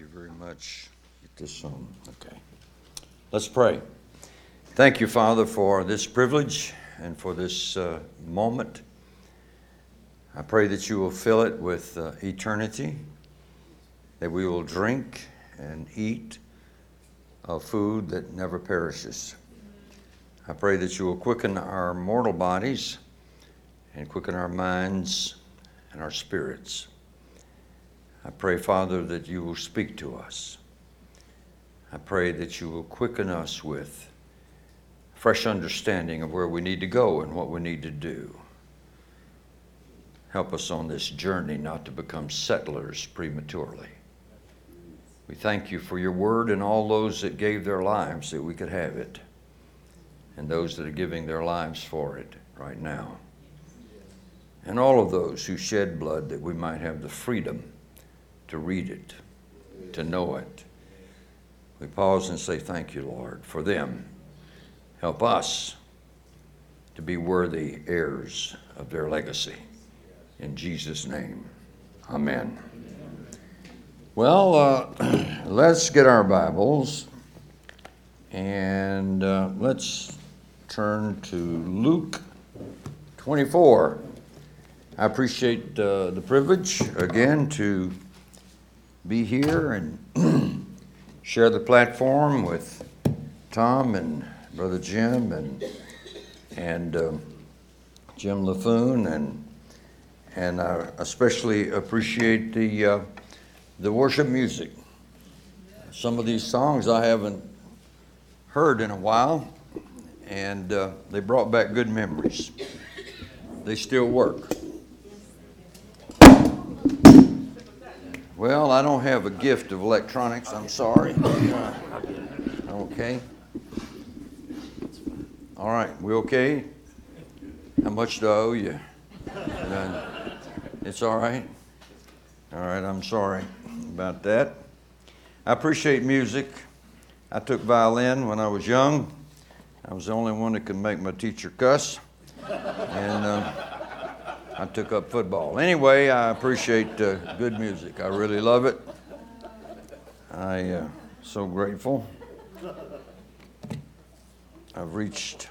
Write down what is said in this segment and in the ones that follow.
you very much. Get this on. Okay. Let's pray. Thank you, Father, for this privilege and for this uh, moment. I pray that you will fill it with uh, eternity, that we will drink and eat of food that never perishes. I pray that you will quicken our mortal bodies and quicken our minds and our spirits. I pray, Father, that you will speak to us. I pray that you will quicken us with fresh understanding of where we need to go and what we need to do. Help us on this journey not to become settlers prematurely. We thank you for your word and all those that gave their lives that we could have it, and those that are giving their lives for it right now. And all of those who shed blood that we might have the freedom to read it, to know it. We pause and say, Thank you, Lord, for them. Help us to be worthy heirs of their legacy. In Jesus' name, amen. Well, uh, let's get our Bibles and uh, let's turn to Luke 24. I appreciate uh, the privilege again to be here and share the platform with Tom and Brother Jim and and um, Jim Laffoon and and I especially appreciate the uh, the worship music. Some of these songs I haven't heard in a while, and uh, they brought back good memories. They still work. Well, I don't have a gift of electronics, I'm sorry. Okay. All right, we okay? How much do I owe you? None. It's all right? All right, I'm sorry about that. I appreciate music. I took violin when I was young. I was the only one that could make my teacher cuss. And. Uh, I took up football. Anyway, I appreciate uh, good music. I really love it. I uh, so grateful. I've reached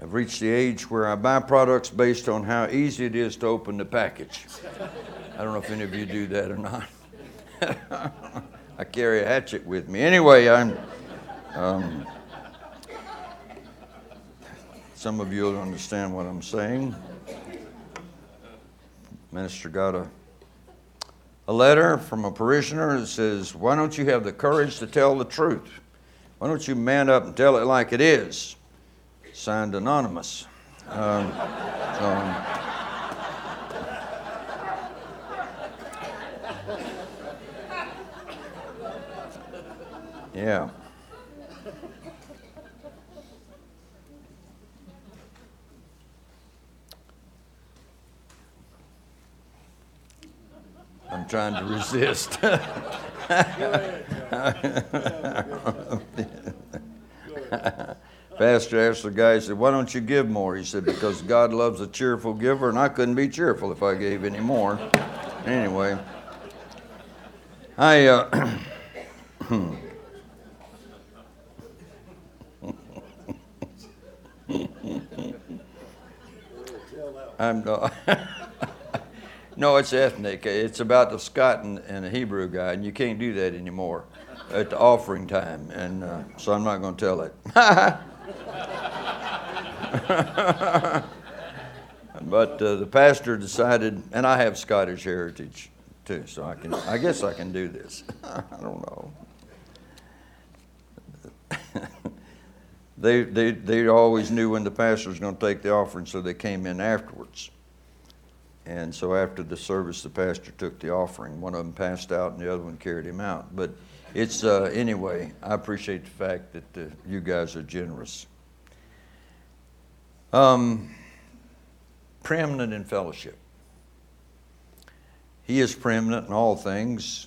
I've reached the age where I buy products based on how easy it is to open the package. I don't know if any of you do that or not. I carry a hatchet with me. Anyway, I'm. Um, some of you will understand what I'm saying minister got a, a letter from a parishioner that says, Why don't you have the courage to tell the truth? Why don't you man up and tell it like it is? Signed Anonymous. Um, um, yeah. I'm trying to resist. Pastor asked the guy, he said, Why don't you give more? He said, Because God loves a cheerful giver, and I couldn't be cheerful if I gave any more. Anyway, I. Uh, I'm not. No, it's ethnic. It's about the Scot and, and the Hebrew guy, and you can't do that anymore at the offering time. And uh, so I'm not going to tell it. but uh, the pastor decided, and I have Scottish heritage too, so I can. I guess I can do this. I don't know. they, they, they always knew when the pastor was going to take the offering, so they came in afterwards. And so after the service, the pastor took the offering. One of them passed out, and the other one carried him out. But it's uh, anyway. I appreciate the fact that uh, you guys are generous. Um, preeminent in fellowship. He is preeminent in all things.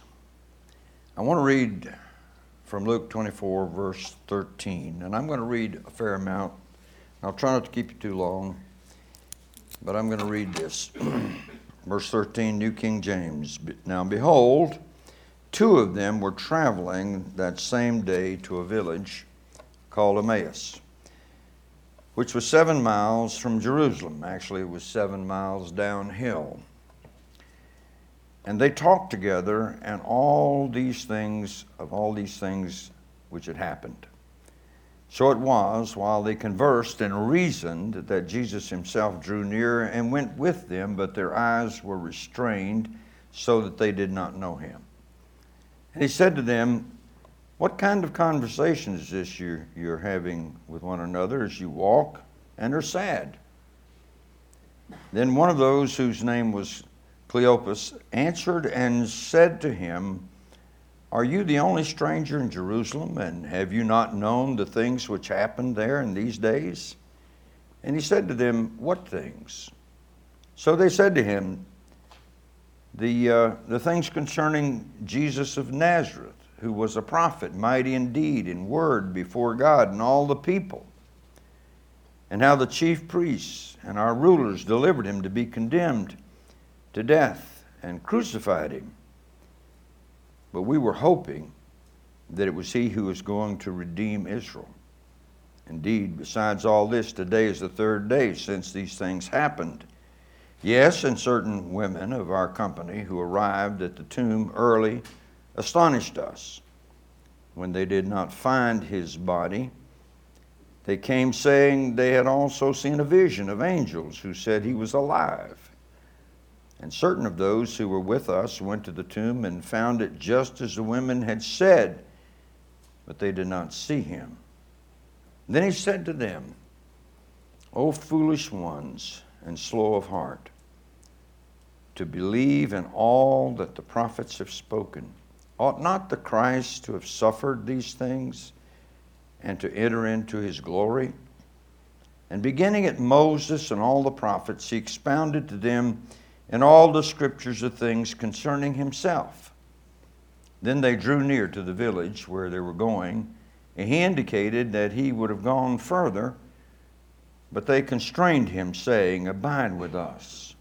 I want to read from Luke 24, verse 13, and I'm going to read a fair amount. I'll try not to keep you too long. But I'm going to read this. Verse 13, New King James. Now behold, two of them were traveling that same day to a village called Emmaus, which was seven miles from Jerusalem. Actually, it was seven miles downhill. And they talked together, and all these things, of all these things which had happened. So it was, while they conversed and reasoned, that Jesus himself drew near and went with them, but their eyes were restrained, so that they did not know him. And he said to them, What kind of conversation is this you're, you're having with one another as you walk and are sad? Then one of those whose name was Cleopas answered and said to him, Are you the only stranger in Jerusalem, and have you not known the things which happened there in these days? And he said to them, What things? So they said to him, the, uh, the things concerning Jesus of Nazareth, who was a prophet, mighty in deed word before God and all the people, and how the chief priests and our rulers delivered him to be condemned to death and crucified him. But we were hoping that it was he who was going to redeem Israel. Indeed, besides all this, today is the third day since these things happened. Yes, and certain women of our company who arrived at the tomb early astonished us. When they did not find his body, they came saying they had also seen a vision of angels who said he was alive. And certain of those who were with us went to the tomb and found it just as the women had said, but they did not see him. Then he said to them, O foolish ones and slow of heart to believe in all that the prophets have spoken. Ought not the Christ to have suffered these things and to enter into his glory? And beginning at Moses and all the prophets, he expounded to them in all the scriptures of things concerning himself. Then they drew near to the village where they were going, and he indicated that he would have gone further, but they constrained him, saying, Abide with us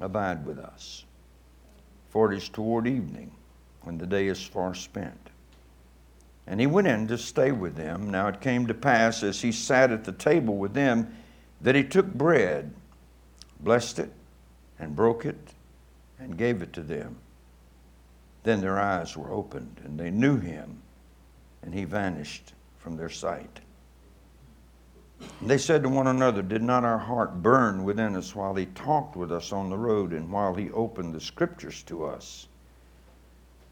abide with us. For it is toward evening, when the day is far spent. And he went in to stay with them. Now it came to pass, as he sat at the table with them, that he took bread, blessed it, and broke it, and gave it to them. Then their eyes were opened, and they knew him, and he vanished from their sight. They said to one another, Did not our heart burn within us while he talked with us on the road and while he opened the scriptures to us?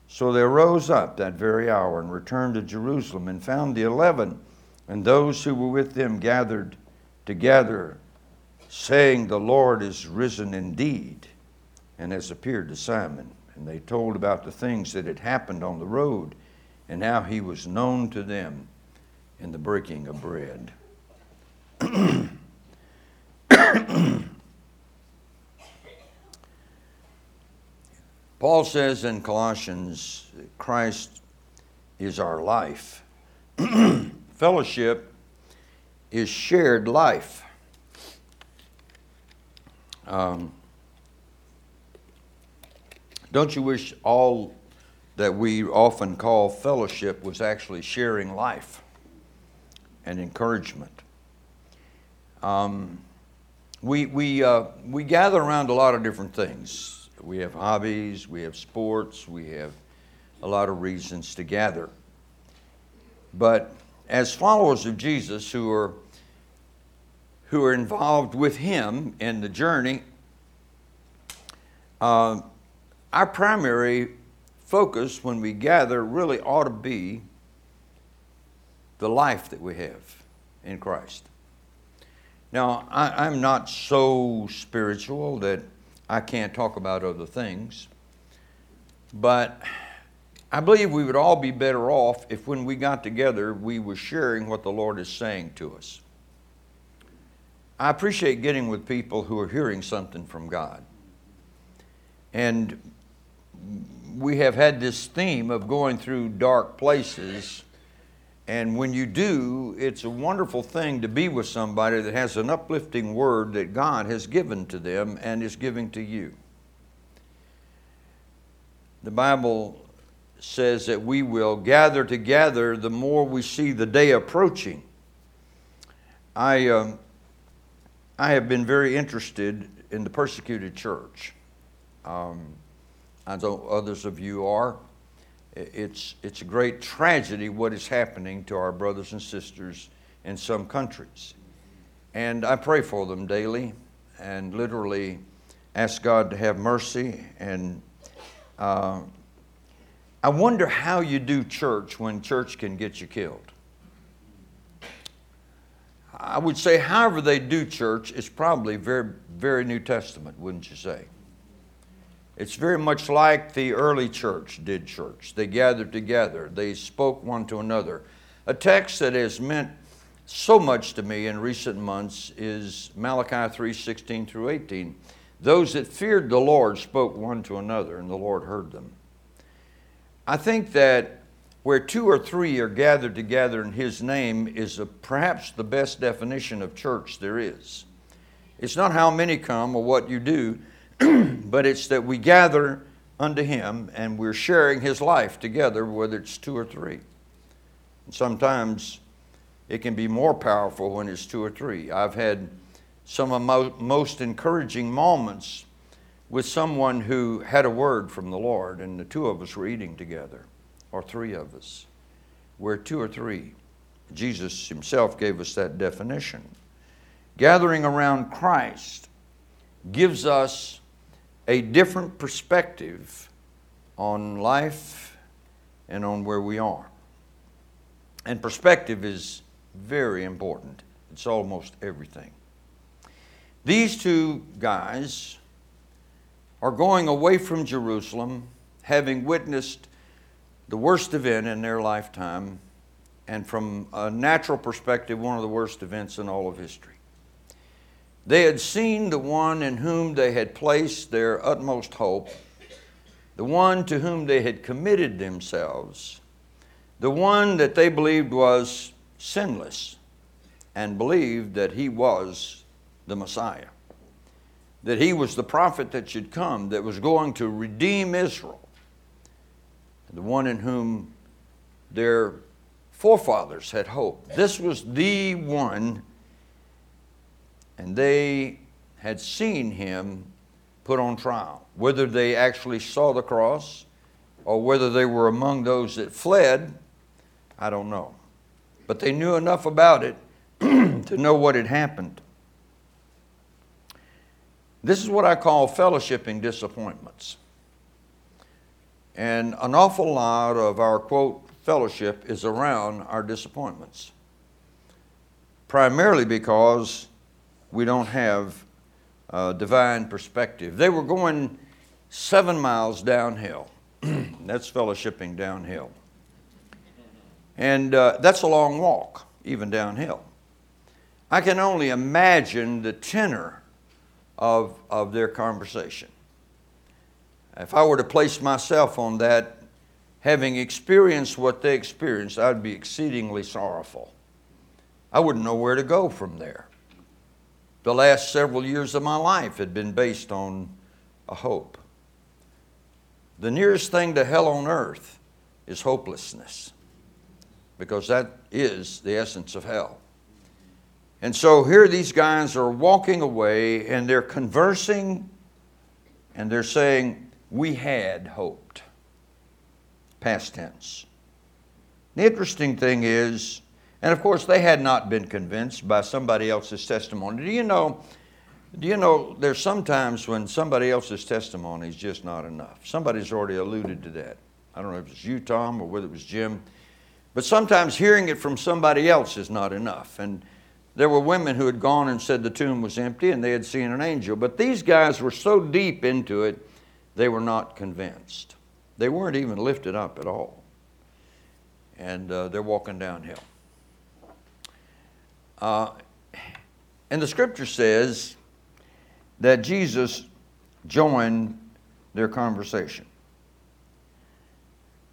So they rose up that very hour and returned to Jerusalem and found the eleven and those who were with them gathered together, saying, The Lord is risen indeed and has appeared to Simon. And they told about the things that had happened on the road and how he was known to them in the breaking of bread. Paul says in Colossians, Christ is our life. Fellowship is shared life. Um, don't you wish all that we often call fellowship was actually sharing life and encouragement? Um, we, we, uh, we gather around a lot of different things. We have hobbies, we have sports, we have a lot of reasons to gather. But as followers of Jesus who are, who are involved with Him in the journey, uh, our primary focus when we gather really ought to be the life that we have in Christ. Now, I, am not so spiritual that I can't talk about other things, but I believe we would all be better off if when we got together we were sharing what the Lord is saying to us. I appreciate getting with people who are hearing something from God. And we have had this theme of going through dark places and when you do, it's a wonderful thing to be with somebody that has an uplifting word that God has given to them and is giving to you. the Bible says that we will gather together the more we see the day approaching. I, um, I have been very interested in the persecuted church. Um, I know others of you are. It's, it's a great tragedy what is happening to our brothers and sisters in some countries. And I pray for them daily and literally ask God to have mercy. And uh, I wonder how you do church when church can get you killed. I would say, however, they do church is probably very, very New Testament, wouldn't you say? It's very much like the early church did church. They gathered together, they spoke one to another. A text that has meant so much to me in recent months is Malachi 3 16 through 18. Those that feared the Lord spoke one to another, and the Lord heard them. I think that where two or three are gathered together in His name is a, perhaps the best definition of church there is. It's not how many come or what you do, but it's that we gather unto Him and we're sharing His life together, whether it's two or three. And sometimes it can be more powerful when it's two or three. I've had some of my most encouraging moments with someone who had a word from the Lord, and the two of us were eating together, or three of us. We're two or three. Jesus himself gave us that definition. Gathering around Christ gives us a different perspective on life and on where we are. And perspective is very important, it's almost everything. These two guys are going away from Jerusalem, having witnessed the worst event in their lifetime, and from a natural perspective, one of the worst events in all of history. They had seen the one in whom they had placed their utmost hope, the one to whom they had committed themselves, the one that they believed was sinless, and believed that he was the Messiah that he was the prophet that should come, that was going to redeem Israel, the one in whom their forefathers had hoped. This was the one, and they had seen him put on trial. Whether they actually saw the cross or whether they were among those that fled, I don't know. But they knew enough about it to know what had happened. This is what I call fellowshipping disappointments. And an awful lot of our quote fellowship is around our disappointments. Primarily because we don't have a divine perspective. They were going seven miles downhill. that's fellowshipping downhill. And uh, that's a long walk, even downhill. I can only imagine the tenor of, of their conversation. If I were to place myself on that, having experienced what they experienced, I'd be exceedingly sorrowful. I wouldn't know where to go from there. The last several years of my life had been based on a hope. The nearest thing to hell on earth is hopelessness, because that is the essence of hell. And so here these guys are walking away and they're conversing and they're saying, We had hoped. Past tense. The interesting thing is, and of course they had not been convinced by somebody else's testimony. Do you know? Do you know there's sometimes when somebody else's testimony is just not enough? Somebody's already alluded to that. I don't know if it's you, Tom, or whether it was Jim. But sometimes hearing it from somebody else is not enough. And there were women who had gone and said the tomb was empty and they had seen an angel. But these guys were so deep into it, they were not convinced. They weren't even lifted up at all. And uh, they're walking downhill. Uh, and the scripture says that Jesus joined their conversation.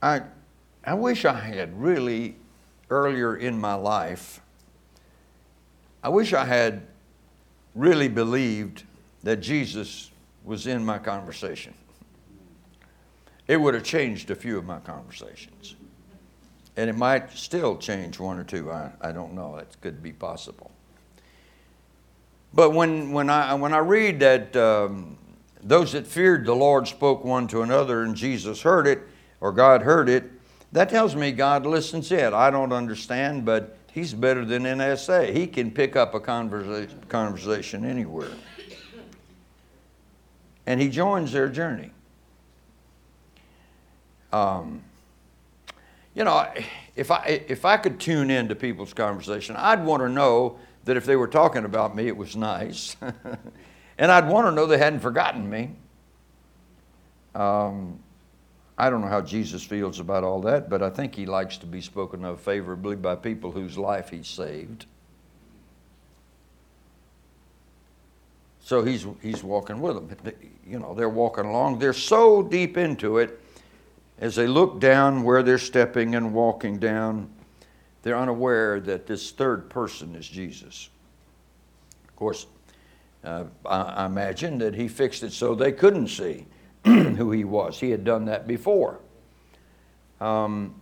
I, I wish I had really, earlier in my life, I wish I had really believed that Jesus was in my conversation. It would have changed a few of my conversations. And it might still change one or two. I, I don't know. That could be possible. But when, when, I, when I read that um, those that feared the Lord spoke one to another and Jesus heard it, or God heard it, that tells me God listens in. I don't understand, but He's better than NSA. He can pick up a conversation, conversation anywhere. And He joins their journey. Um, you know, if I, if I could tune into people's conversation, I'd want to know that if they were talking about me, it was nice. and I'd want to know they hadn't forgotten me. Um, I don't know how Jesus feels about all that, but I think he likes to be spoken of favorably by people whose life he saved. So he's, he's walking with them. You know, they're walking along. They're so deep into it as they look down where they're stepping and walking down, they're unaware that this third person is Jesus. Of course, uh, I, I imagine that he fixed it so they couldn't see who he was. He had done that before. Um,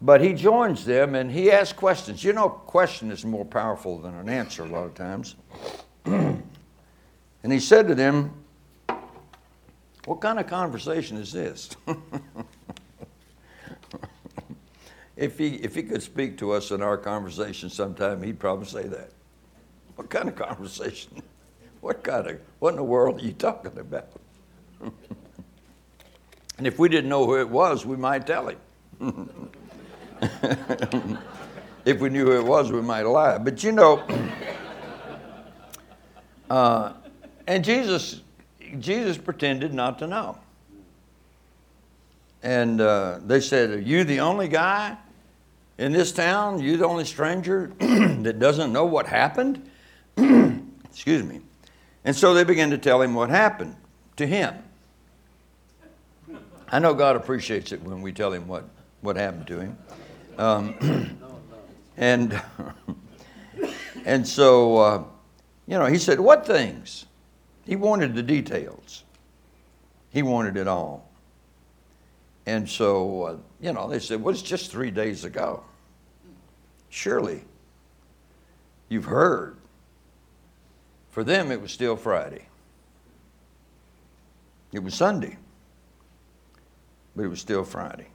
but he joins them and he asks questions. You know, a question is more powerful than an answer a lot of times. and he said to them, What kind of conversation is this? if, he, if he could speak to us in our conversation sometime, he'd probably say that. What kind of conversation? What kind of, what in the world are you talking about? and if we didn't know who it was, we might tell him. if we knew who it was, we might lie. But you know, uh, and Jesus, Jesus pretended not to know. And uh, they said, Are you the only guy in this town? You the only stranger that doesn't know what happened? Excuse me. And so they began to tell him what happened to him. I know God appreciates it when we tell him what, what happened to him. Um, and, and so, uh, you know, he said, What things? He wanted the details, he wanted it all. And so, uh, you know, they said, Well, it's just three days ago. Surely you've heard. For them, it was still Friday. It was Sunday, but it was still Friday.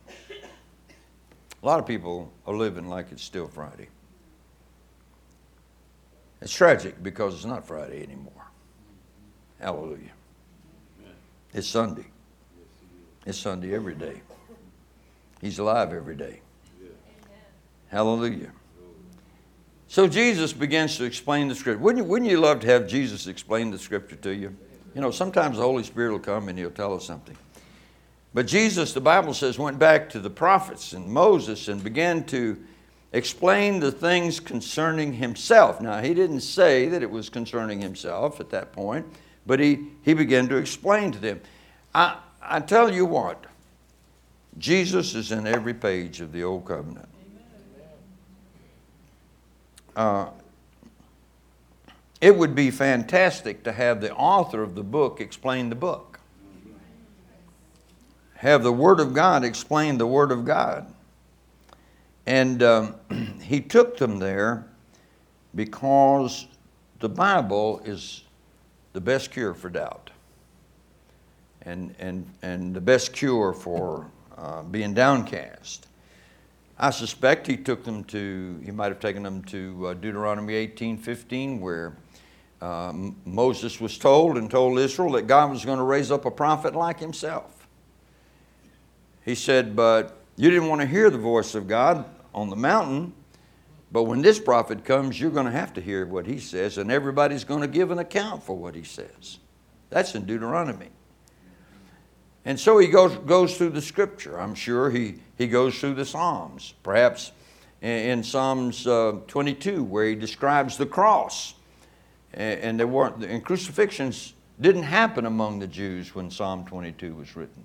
A lot of people are living like it's still Friday. It's tragic because it's not Friday anymore. Hallelujah. It's Sunday. It's Sunday every day. He's alive every day. Hallelujah. So Jesus begins to explain the scripture. Wouldn't you, wouldn't you love to have Jesus explain the scripture to you? You know, sometimes the Holy Spirit will come and he'll tell us something. But Jesus, the Bible says, went back to the prophets and Moses and began to explain the things concerning himself. Now, he didn't say that it was concerning himself at that point, but he, he began to explain to them. I, I tell you what, Jesus is in every page of the Old Covenant. Uh, it would be fantastic to have the author of the book explain the book. Have the Word of God explain the Word of God. And um, he took them there because the Bible is the best cure for doubt and, and, and the best cure for uh, being downcast. I suspect he took them to, he might have taken them to uh, Deuteronomy 18 15, where um, Moses was told and told Israel that God was going to raise up a prophet like himself. He said, But you didn't want to hear the voice of God on the mountain, but when this prophet comes, you're going to have to hear what he says, and everybody's going to give an account for what he says. That's in Deuteronomy. And so he goes, goes through the scripture. I'm sure he, he goes through the Psalms, perhaps in, in Psalms uh, 22, where he describes the cross and there weren't and crucifixions didn't happen among the Jews when Psalm 22 was written.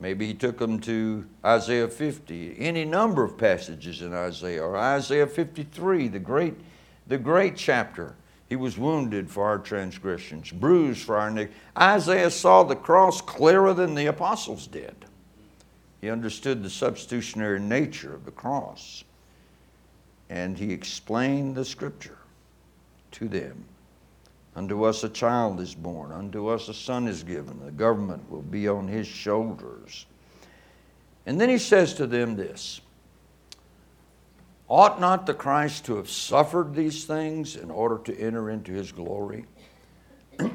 Maybe he took them to Isaiah 50, any number of passages in Isaiah, or Isaiah 53, the great, the great chapter He was wounded for our transgressions, bruised for our iniquities. Isaiah saw the cross clearer than the apostles did. He understood the substitutionary nature of the cross. And he explained the scripture to them. Unto us a child is born, unto us a son is given, the government will be on his shoulders. And then he says to them this Ought not the Christ to have suffered these things in order to enter into his glory? we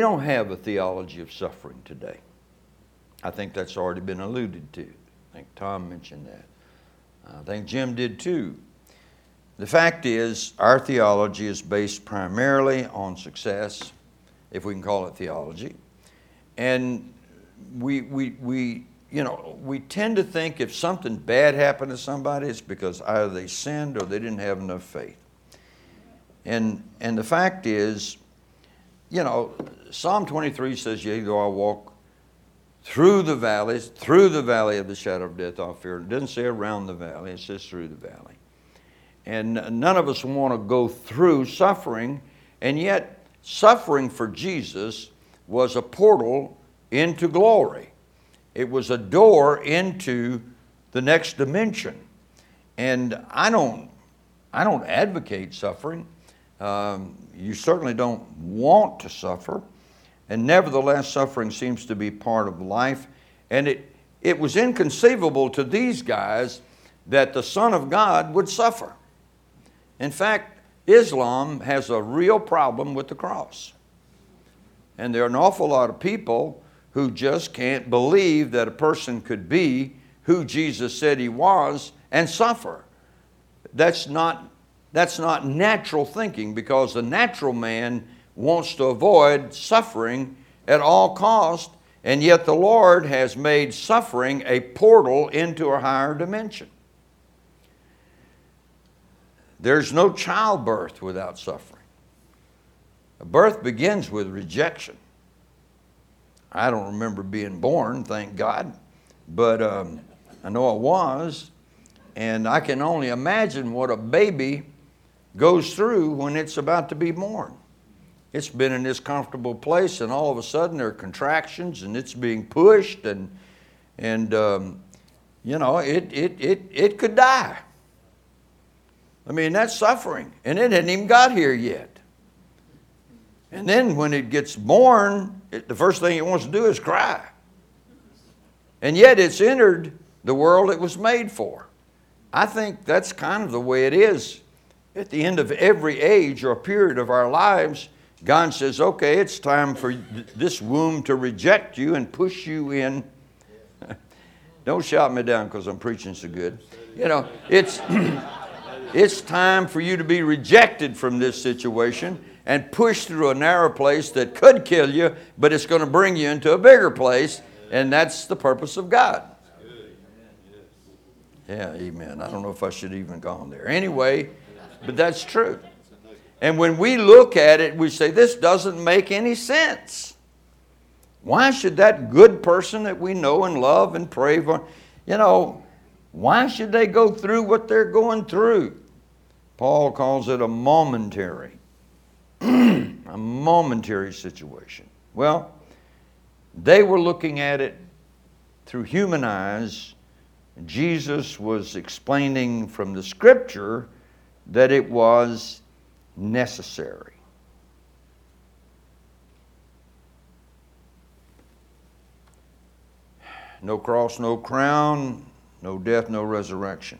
don't have a theology of suffering today. I think that's already been alluded to. I think Tom mentioned that. I think Jim did too. The fact is, our theology is based primarily on success, if we can call it theology. And we, we, we you know, we tend to think if something bad happened to somebody, it's because either they sinned or they didn't have enough faith. And, and the fact is, you know, Psalm 23 says, Yea, though I walk through the valleys, through the valley of the shadow of death, I'll fear. It doesn't say around the valley, it says through the valley. And none of us want to go through suffering, and yet suffering for Jesus was a portal into glory. It was a door into the next dimension. And I don't, I don't advocate suffering. Um, you certainly don't want to suffer. And nevertheless, suffering seems to be part of life. And it, it was inconceivable to these guys that the Son of God would suffer. In fact, Islam has a real problem with the cross. And there are an awful lot of people who just can't believe that a person could be who Jesus said he was and suffer. That's not, that's not natural thinking because the natural man wants to avoid suffering at all cost, and yet the Lord has made suffering a portal into a higher dimension. There's no childbirth without suffering. A birth begins with rejection. I don't remember being born, thank God, but um, I know I was. And I can only imagine what a baby goes through when it's about to be born. It's been in this comfortable place, and all of a sudden there are contractions, and it's being pushed, and and um, you know it it it it could die. I mean that's suffering, and it hadn't even got here yet. And then when it gets born, it, the first thing it wants to do is cry. And yet it's entered the world it was made for. I think that's kind of the way it is. At the end of every age or period of our lives, God says, okay, it's time for this womb to reject you and push you in. Don't shout me down because I'm preaching so good. You know, it's, it's time for you to be rejected from this situation and pushed through a narrow place that could kill you, but it's going to bring you into a bigger place, and that's the purpose of God. Yeah, amen. I don't know if I should even go on there. Anyway, but that's true. And when we look at it, we say, this doesn't make any sense. Why should that good person that we know and love and pray for, you know, why should they go through what they're going through? Paul calls it a momentary a momentary situation. Well, they were looking at it through human eyes. Jesus was explaining from the scripture that it was necessary. No cross, no crown, no death, no resurrection.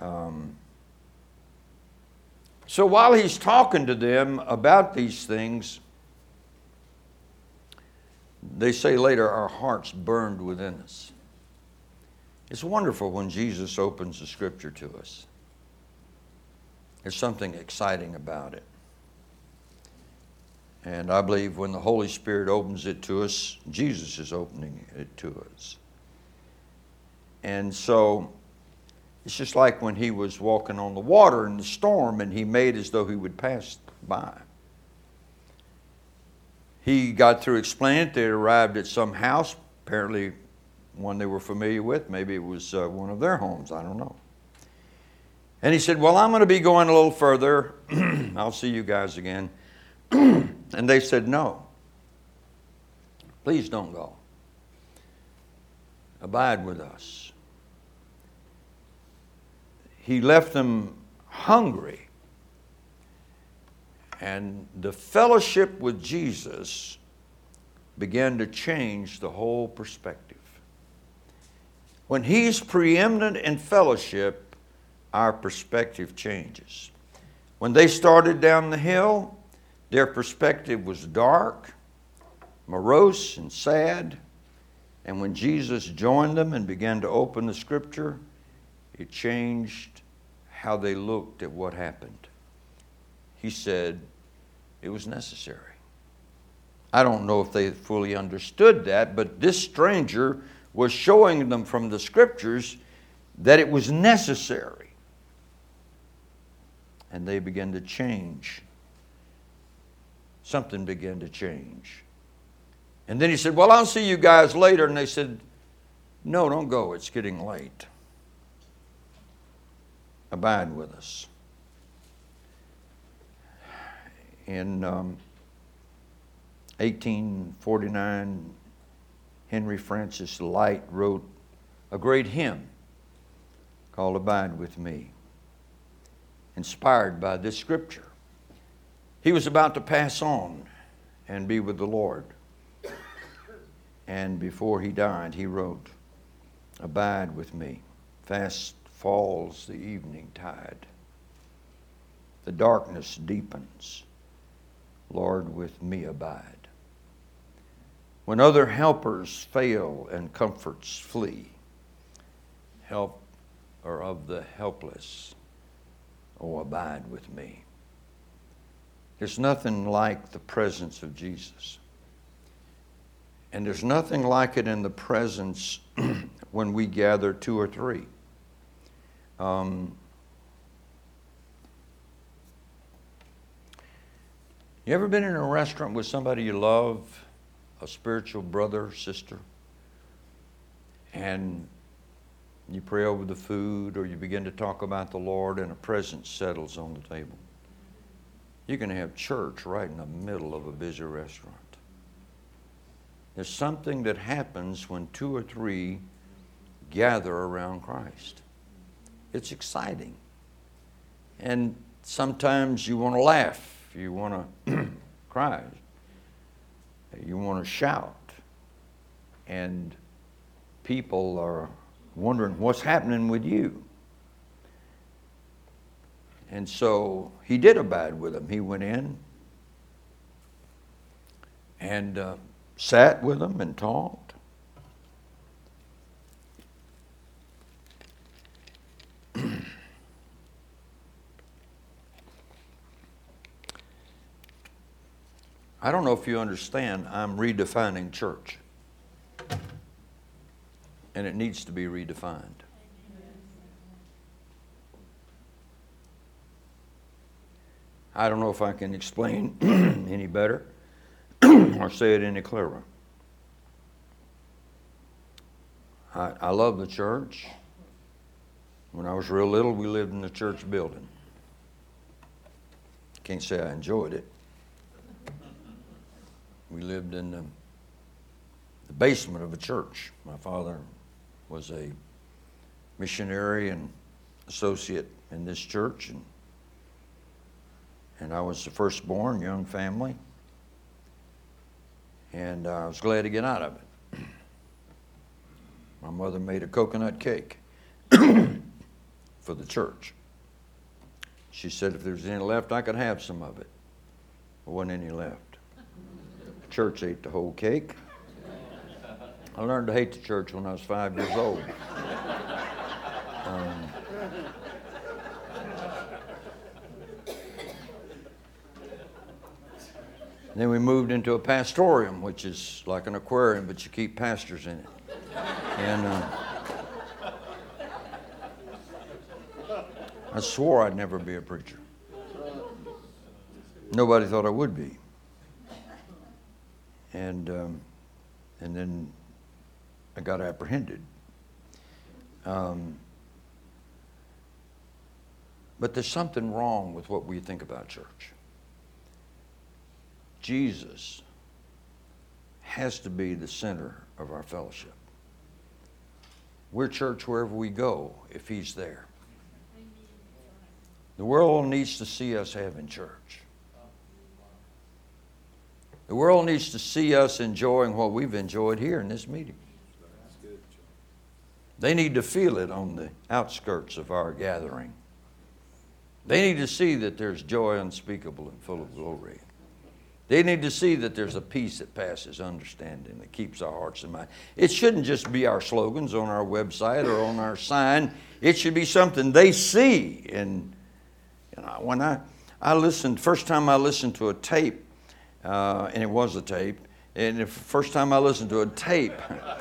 Um, so while he's talking to them about these things, they say later, our hearts burned within us. It's wonderful when Jesus opens the scripture to us. There's something exciting about it. And I believe when the Holy Spirit opens it to us, Jesus is opening it to us. And so it's just like when he was walking on the water in the storm and he made as though he would pass by. He got through explaining it. They arrived at some house, apparently one they were familiar with. Maybe it was uh, one of their homes. I don't know. And he said, Well, I'm going to be going a little further. I'll see you guys again. and they said, No. Please don't go. Abide with us. He left them hungry. And the fellowship with Jesus began to change the whole perspective. When He's preeminent in fellowship, our perspective changes. When they started down the hill, their perspective was dark, morose, and sad. And when Jesus joined them and began to open the scripture, it changed how they looked at what happened. He said it was necessary. I don't know if they fully understood that, but this stranger was showing them from the scriptures that it was necessary. And they began to change. Something began to change. And then he said, Well, I'll see you guys later. And they said, No, don't go. It's getting late. Abide with us. In um, 1849, Henry Francis Lyte wrote a great hymn called Abide with Me, inspired by this scripture. He was about to pass on and be with the Lord. And before he died, he wrote, Abide with me. Fast falls the evening tide. The darkness deepens. Lord, with me abide. When other helpers fail and comforts flee, help are of the helpless. Oh, abide with me. There's nothing like the presence of Jesus. And there's nothing like it in the presence when we gather two or three. Um, you ever been in a restaurant with somebody you love, a spiritual brother, or sister, and you pray over the food or you begin to talk about the Lord and a presence settles on the table? You can have church right in the middle of a busy restaurant. There's something that happens when two or three gather around Christ. It's exciting. And sometimes you want to laugh, you want to cry, you want to shout. And people are wondering what's happening with you. And so he did abide with them. He went in and uh, sat with them and talked. I don't know if you understand, I'm redefining church. And it needs to be redefined. I don't know if I can explain any better or say it any clearer. I, I love the church. When I was real little, we lived in the church building. Can't say I enjoyed it. We lived in the, the basement of a church. My father was a missionary and associate in this church, and, and I was the firstborn, young family and I was glad to get out of it. My mother made a coconut cake for the church. She said if there was any left, I could have some of it. There wasn't any left. Church ate the whole cake. I learned to hate the church when I was five years old. Um, then we moved into a pastorium, which is like an aquarium, but you keep pastors in it. And uh, I swore I'd never be a preacher. Nobody thought I would be. And um, and then I got apprehended. Um, but there's something wrong with what we think about church. Jesus has to be the center of our fellowship. We're church wherever we go if He's there. The world needs to see us having church. The world needs to see us enjoying what we've enjoyed here in this meeting. They need to feel it on the outskirts of our gathering. They need to see that there's joy unspeakable and full of glory. They need to see that there's a peace that passes understanding that keeps our hearts and minds. It shouldn't just be our slogans on our website or on our sign. It should be something they see. And you know, when I, I listened, first time I listened to a tape, uh, and it was a tape, and the first time I listened to a tape,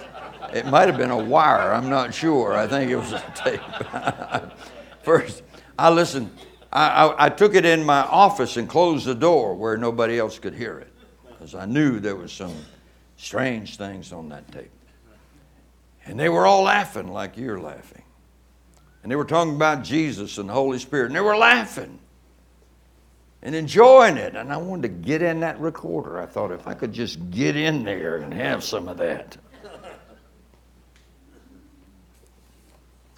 it might have been a wire, I'm not sure. I think it was a tape. first, I listened I, I, I took it in my office and closed the door where nobody else could hear it because I knew there was some strange things on that tape. And they were all laughing like you're laughing. And they were talking about Jesus and the Holy Spirit. And they were laughing and enjoying it. And I wanted to get in that recorder. I thought if I could just get in there and have some of that.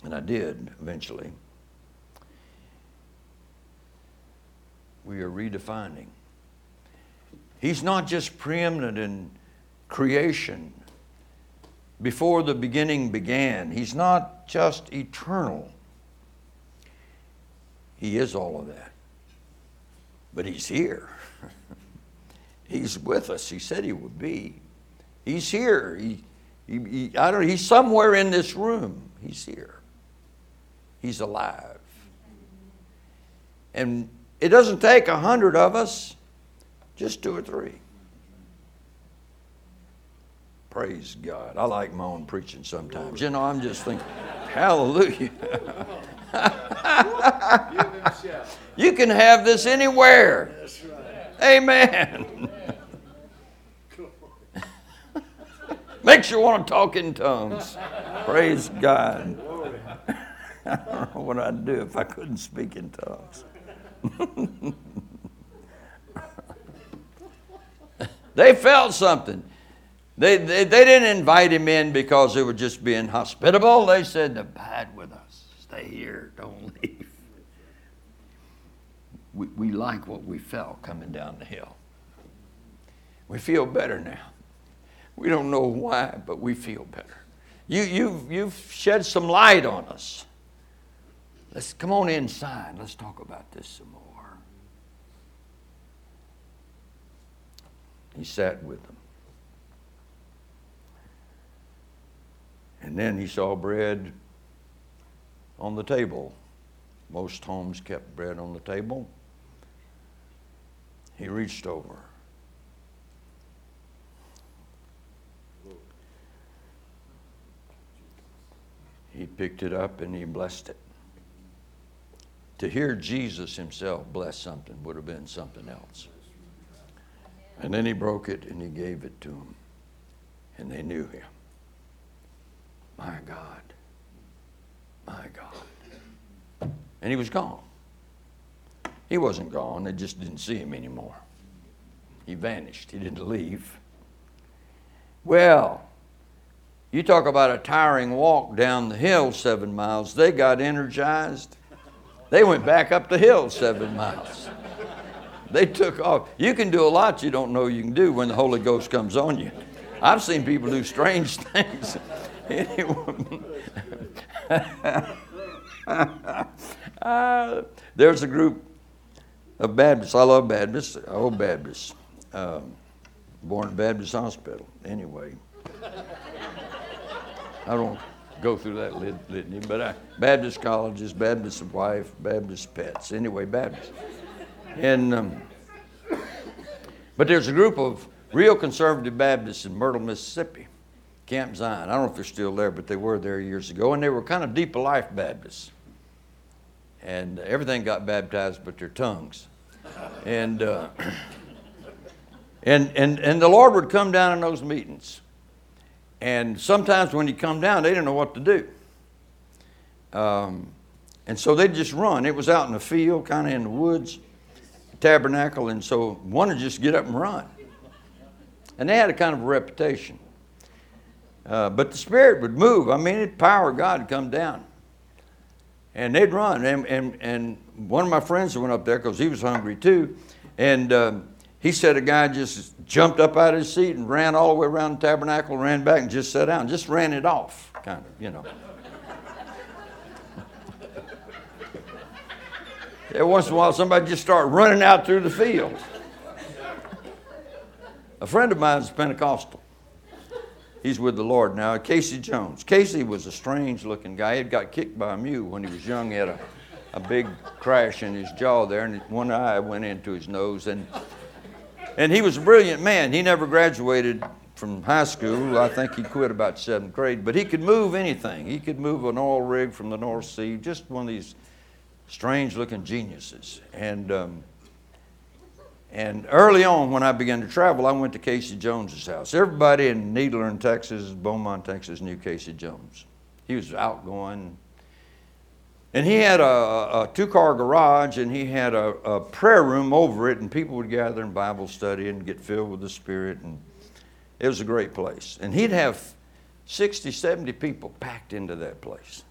And I did eventually. we are redefining. He's not just preeminent in creation before the beginning began, He's not just eternal. He is all of that. But He's here. he's with us. He said He would be. He's here. He, he, he, I don't, he's somewhere in this room. He's here. He's alive. And it doesn't take a hundred of us, just two or three. Praise God. I like my own preaching sometimes. You know, I'm just thinking, hallelujah. you can have this anywhere. Amen. Makes you want to talk in tongues. Praise God. I don't know what I'd do if I couldn't speak in tongues. they felt something. They, they, they didn't invite him in because they were just being hospitable. They said, Abide with us. Stay here. Don't leave. We, we like what we felt coming down the hill. We feel better now. We don't know why, but we feel better. You, you've, you've shed some light on us. Let's come on inside. Let's talk about this some more. He sat with them. And then he saw bread on the table. Most homes kept bread on the table. He reached over. He picked it up and he blessed it. To hear Jesus himself bless something would have been something else. And then he broke it and he gave it to them. And they knew him. My God. My God. And he was gone. He wasn't gone, they just didn't see him anymore. He vanished, he didn't leave. Well, you talk about a tiring walk down the hill seven miles. They got energized. They went back up the hill seven miles. They took off. You can do a lot you don't know you can do when the Holy Ghost comes on you. I've seen people do strange things. uh, there's a group of Baptists. I love Baptists, old Baptists. Um, born at Baptist Hospital. Anyway, I don't go through that litany, but I, Baptist colleges, Baptist wife, Baptist pets. Anyway, Baptist. And um, but there's a group of real conservative Baptists in Myrtle, Mississippi, Camp Zion. I don't know if they're still there, but they were there years ago, and they were kind of deeper life Baptists. And everything got baptized but their tongues. And uh, and and and the Lord would come down in those meetings And sometimes when he'd come down, they didn't know what to do. Um, and so they'd just run. It was out in the field, kind of in the woods, tabernacle, and so one would just get up and run. And they had a kind of a reputation. Uh, but the Spirit would move. I mean, the power of God would come down. And they'd run. And, and, and one of my friends went up there because he was hungry too. And um, he said a guy just jumped up out of his seat and ran all the way around the tabernacle, ran back and just sat down, just ran it off, kind of, you know. Every once in a while, somebody just start running out through the field. A friend of mine is Pentecostal. He's with the Lord now. Casey Jones. Casey was a strange looking guy. He had got kicked by a mule when he was young. He had a, a big crash in his jaw there, and one eye went into his nose. And, and he was a brilliant man. He never graduated from high school. I think he quit about seventh grade, but he could move anything. He could move an oil rig from the North Sea, just one of these strange looking geniuses. And, um, and early on, when I began to travel, I went to Casey Jones's house. Everybody in Nederland Texas, Beaumont, Texas, knew Casey Jones. He was outgoing. And he had a, a two car garage and he had a, a, prayer room over it, and people would gather in Bible study and get filled with the Spirit. And it was a great place. And he'd have 60, 70 people packed into that place.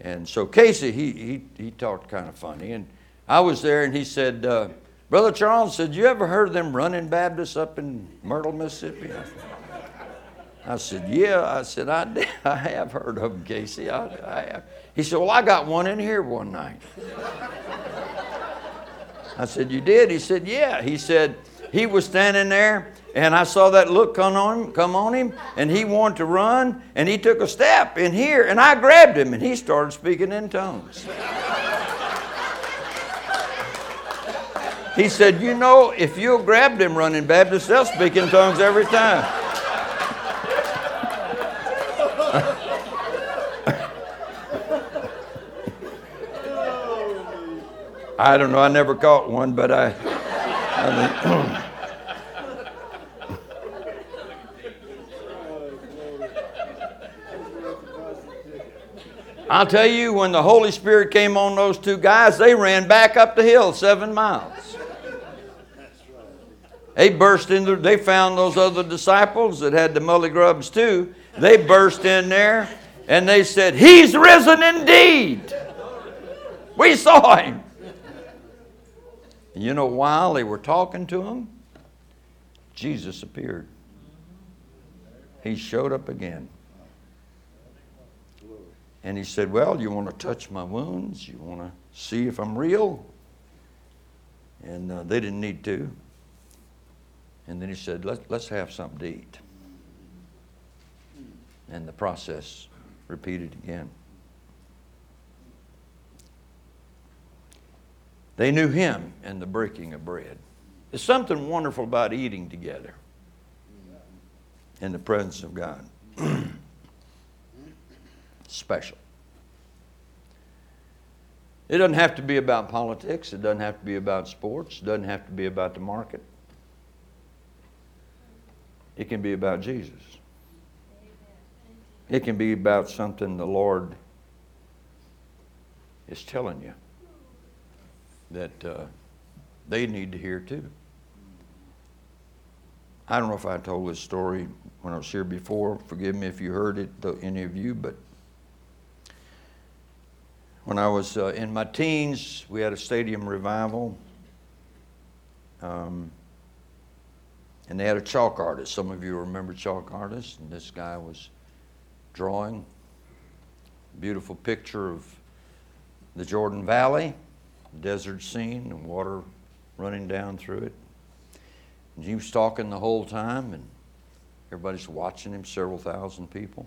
And so Casey, he, he, he talked kind of funny. And I was there and he said, uh, Brother Charles said, You ever heard of them running Baptists up in Myrtle, Mississippi? I said, Yeah. I said, I, did. I have heard of them, Casey. I, I have. He said, Well, I got one in here one night. I said, You did? He said, Yeah. He said, He was standing there and I saw that look come on come on him, and he wanted to run, and he took a step in here, and I grabbed him, and he started speaking in tongues. He said, You know, if you'll grab them running Baptists, they'll speak in tongues every time. I don't know, I never caught one, but I. I I'll tell you, when the Holy Spirit came on those two guys, they ran back up the hill seven miles. They burst into, they found those other disciples that had the mully grubs too. They burst in there and they said, He's risen indeed. We saw him. And you know, while they were talking to him, Jesus appeared. He showed up again. And he said, Well, you want to touch my wounds? You want to see if I'm real? And uh, they didn't need to. And then he said, Let, Let's have something to eat. And the process repeated again. They knew him and the breaking of bread. There's something wonderful about eating together in the presence of God. special. It doesn't have to be about politics, it doesn't have to be about sports, it doesn't have to be about the market. It can be about Jesus. It can be about something the Lord is telling you that uh, they need to hear too. I don't know if I told this story when I was here before. Forgive me if you heard it, any of you, but when I was uh, in my teens, we had a stadium revival. Um, and they had a chalk artist. Some of you remember chalk artists. And this guy was drawing a beautiful picture of the Jordan Valley, desert scene, and water running down through it. And he was talking the whole time, and everybody's watching him, several thousand people.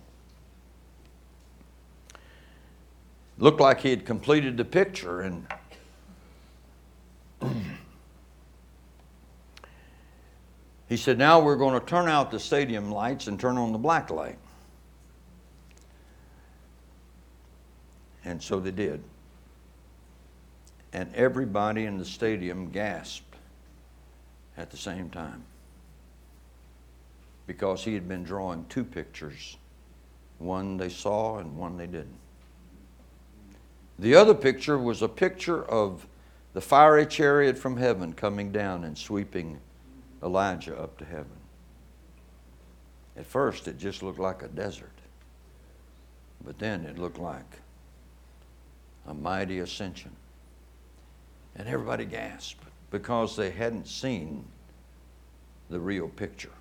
looked like he had completed the picture and he said now we're going to turn out the stadium lights and turn on the black light. And so they did. And everybody in the stadium gasped at the same time because he had been drawing two pictures. One they saw and one they didn't. The other picture was a picture of the fiery chariot from heaven coming down and sweeping Elijah up to heaven. At first, it just looked like a desert, but then it looked like a mighty ascension. And everybody gasped because they hadn't seen the real picture.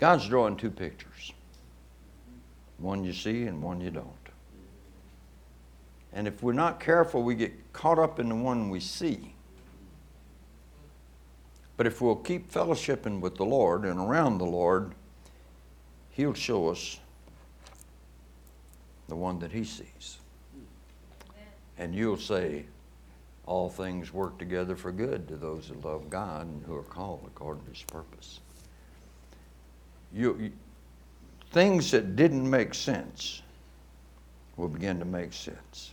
God's drawing two pictures one you see and one you don't. And if we're not careful, we get caught up in the one we see. But if we'll keep fellowshipping with the Lord and around the Lord, He'll show us the one that He sees. And you'll say, All things work together for good to those who love God and who are called according to His purpose. You, you, things that didn't make sense will begin to make sense.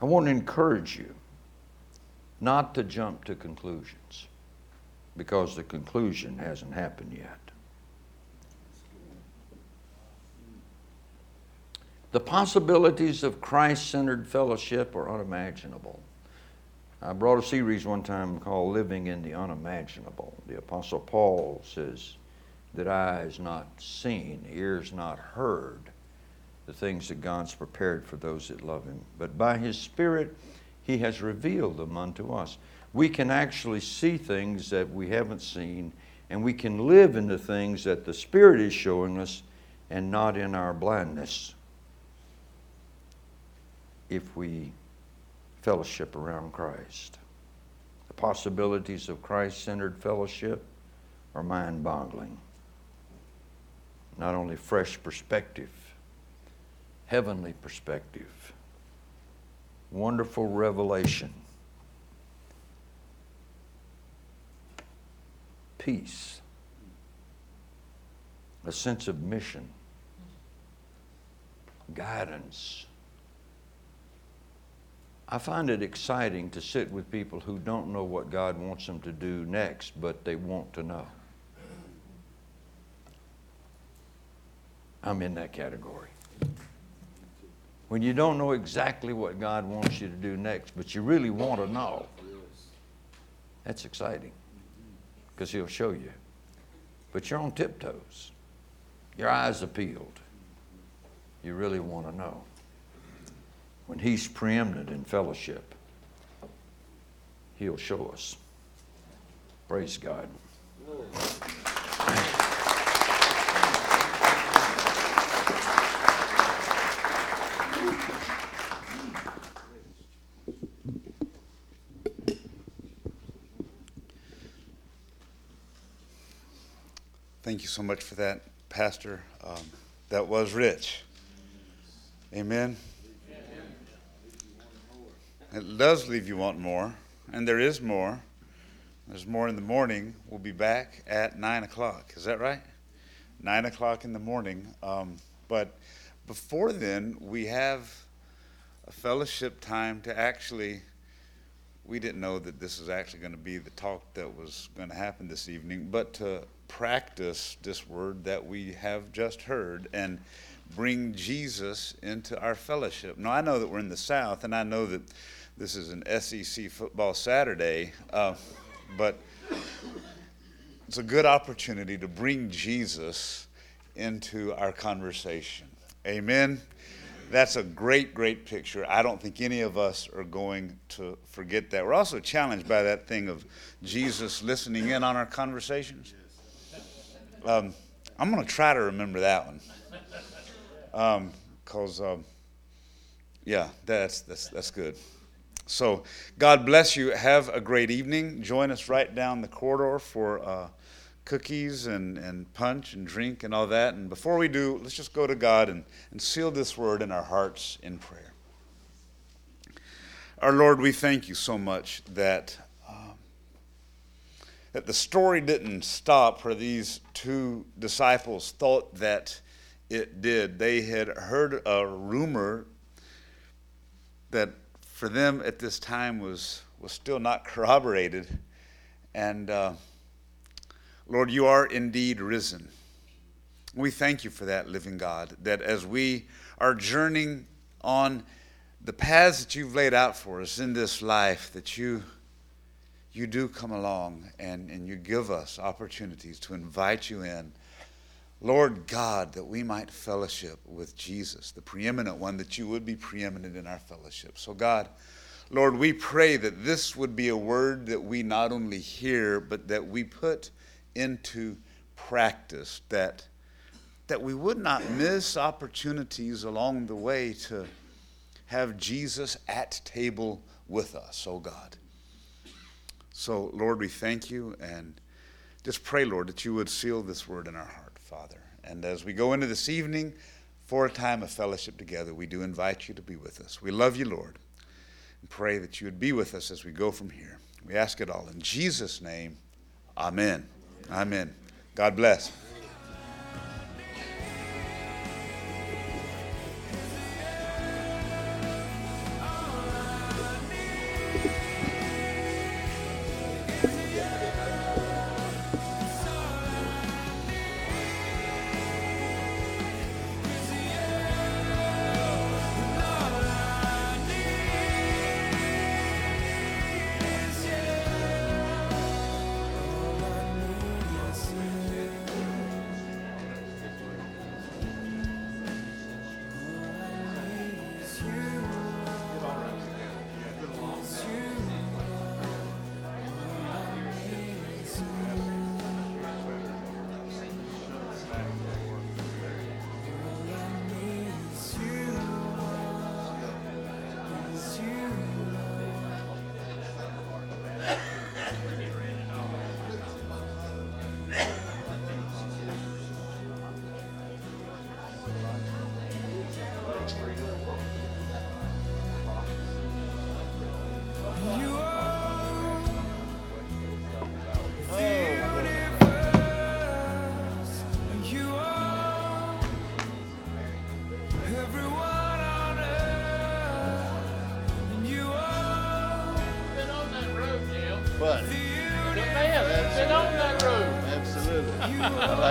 I want to encourage you not to jump to conclusions because the conclusion hasn't happened yet. The possibilities of Christ centered fellowship are unimaginable. I brought a series one time called Living in the Unimaginable. The Apostle Paul says that eyes not seen, ears not heard, the things that God's prepared for those that love Him. But by His Spirit, He has revealed them unto us. We can actually see things that we haven't seen, and we can live in the things that the Spirit is showing us and not in our blindness if we fellowship around Christ. The possibilities of Christ centered fellowship are mind boggling. Not only fresh perspective, heavenly perspective, wonderful revelation, peace, a sense of mission, guidance. I find it exciting to sit with people who don't know what God wants them to do next, but they want to know. I'm in that category. When you don't know exactly what God wants you to do next, but you really want to know, that's exciting because He'll show you. But you're on tiptoes, your eyes are peeled. You really want to know. When He's preeminent in fellowship, He'll show us. Praise God. Thank you so much for that, Pastor. Um, that was rich. Amen. It does leave you wanting more, and there is more. There's more in the morning. We'll be back at 9 o'clock. Is that right? 9 o'clock in the morning. Um, but before then, we have a fellowship time to actually. We didn't know that this was actually going to be the talk that was going to happen this evening, but to practice this word that we have just heard and bring Jesus into our fellowship. Now, I know that we're in the South, and I know that this is an SEC football Saturday, uh, but it's a good opportunity to bring Jesus into our conversation. Amen. That's a great, great picture. I don't think any of us are going to forget that. We're also challenged by that thing of Jesus listening in on our conversations. Um, I'm going to try to remember that one. Because, um, um, yeah, that's, that's, that's good. So, God bless you. Have a great evening. Join us right down the corridor for uh, cookies and, and punch and drink and all that. And before we do, let's just go to God and, and seal this word in our hearts in prayer. Our Lord, we thank you so much that that the story didn't stop where these two disciples thought that it did. They had heard a rumor that for them at this time was, was still not corroborated. And uh, Lord, you are indeed risen. We thank you for that, living God, that as we are journeying on the paths that you've laid out for us in this life, that you, you do come along and, and you give us opportunities to invite you in. Lord God, that we might fellowship with Jesus, the preeminent one, that you would be preeminent in our fellowship. So, God, Lord, we pray that this would be a word that we not only hear, but that we put into practice, that that we would not miss opportunities along the way to have Jesus at table with us, oh God. So, Lord, we thank you and just pray, Lord, that you would seal this word in our heart, Father. And as we go into this evening for a time of fellowship together, we do invite you to be with us. We love you, Lord, and pray that you would be with us as we go from here. We ask it all in Jesus' name. Amen. Amen. God bless.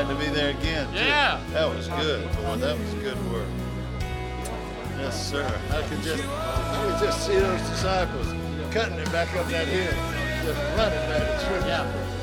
To be there again. Too. Yeah. That was good. Boy, that was good work. Yes, sir. I could just, I could just see those disciples cutting it back up that hill, just running back the trip. Yeah.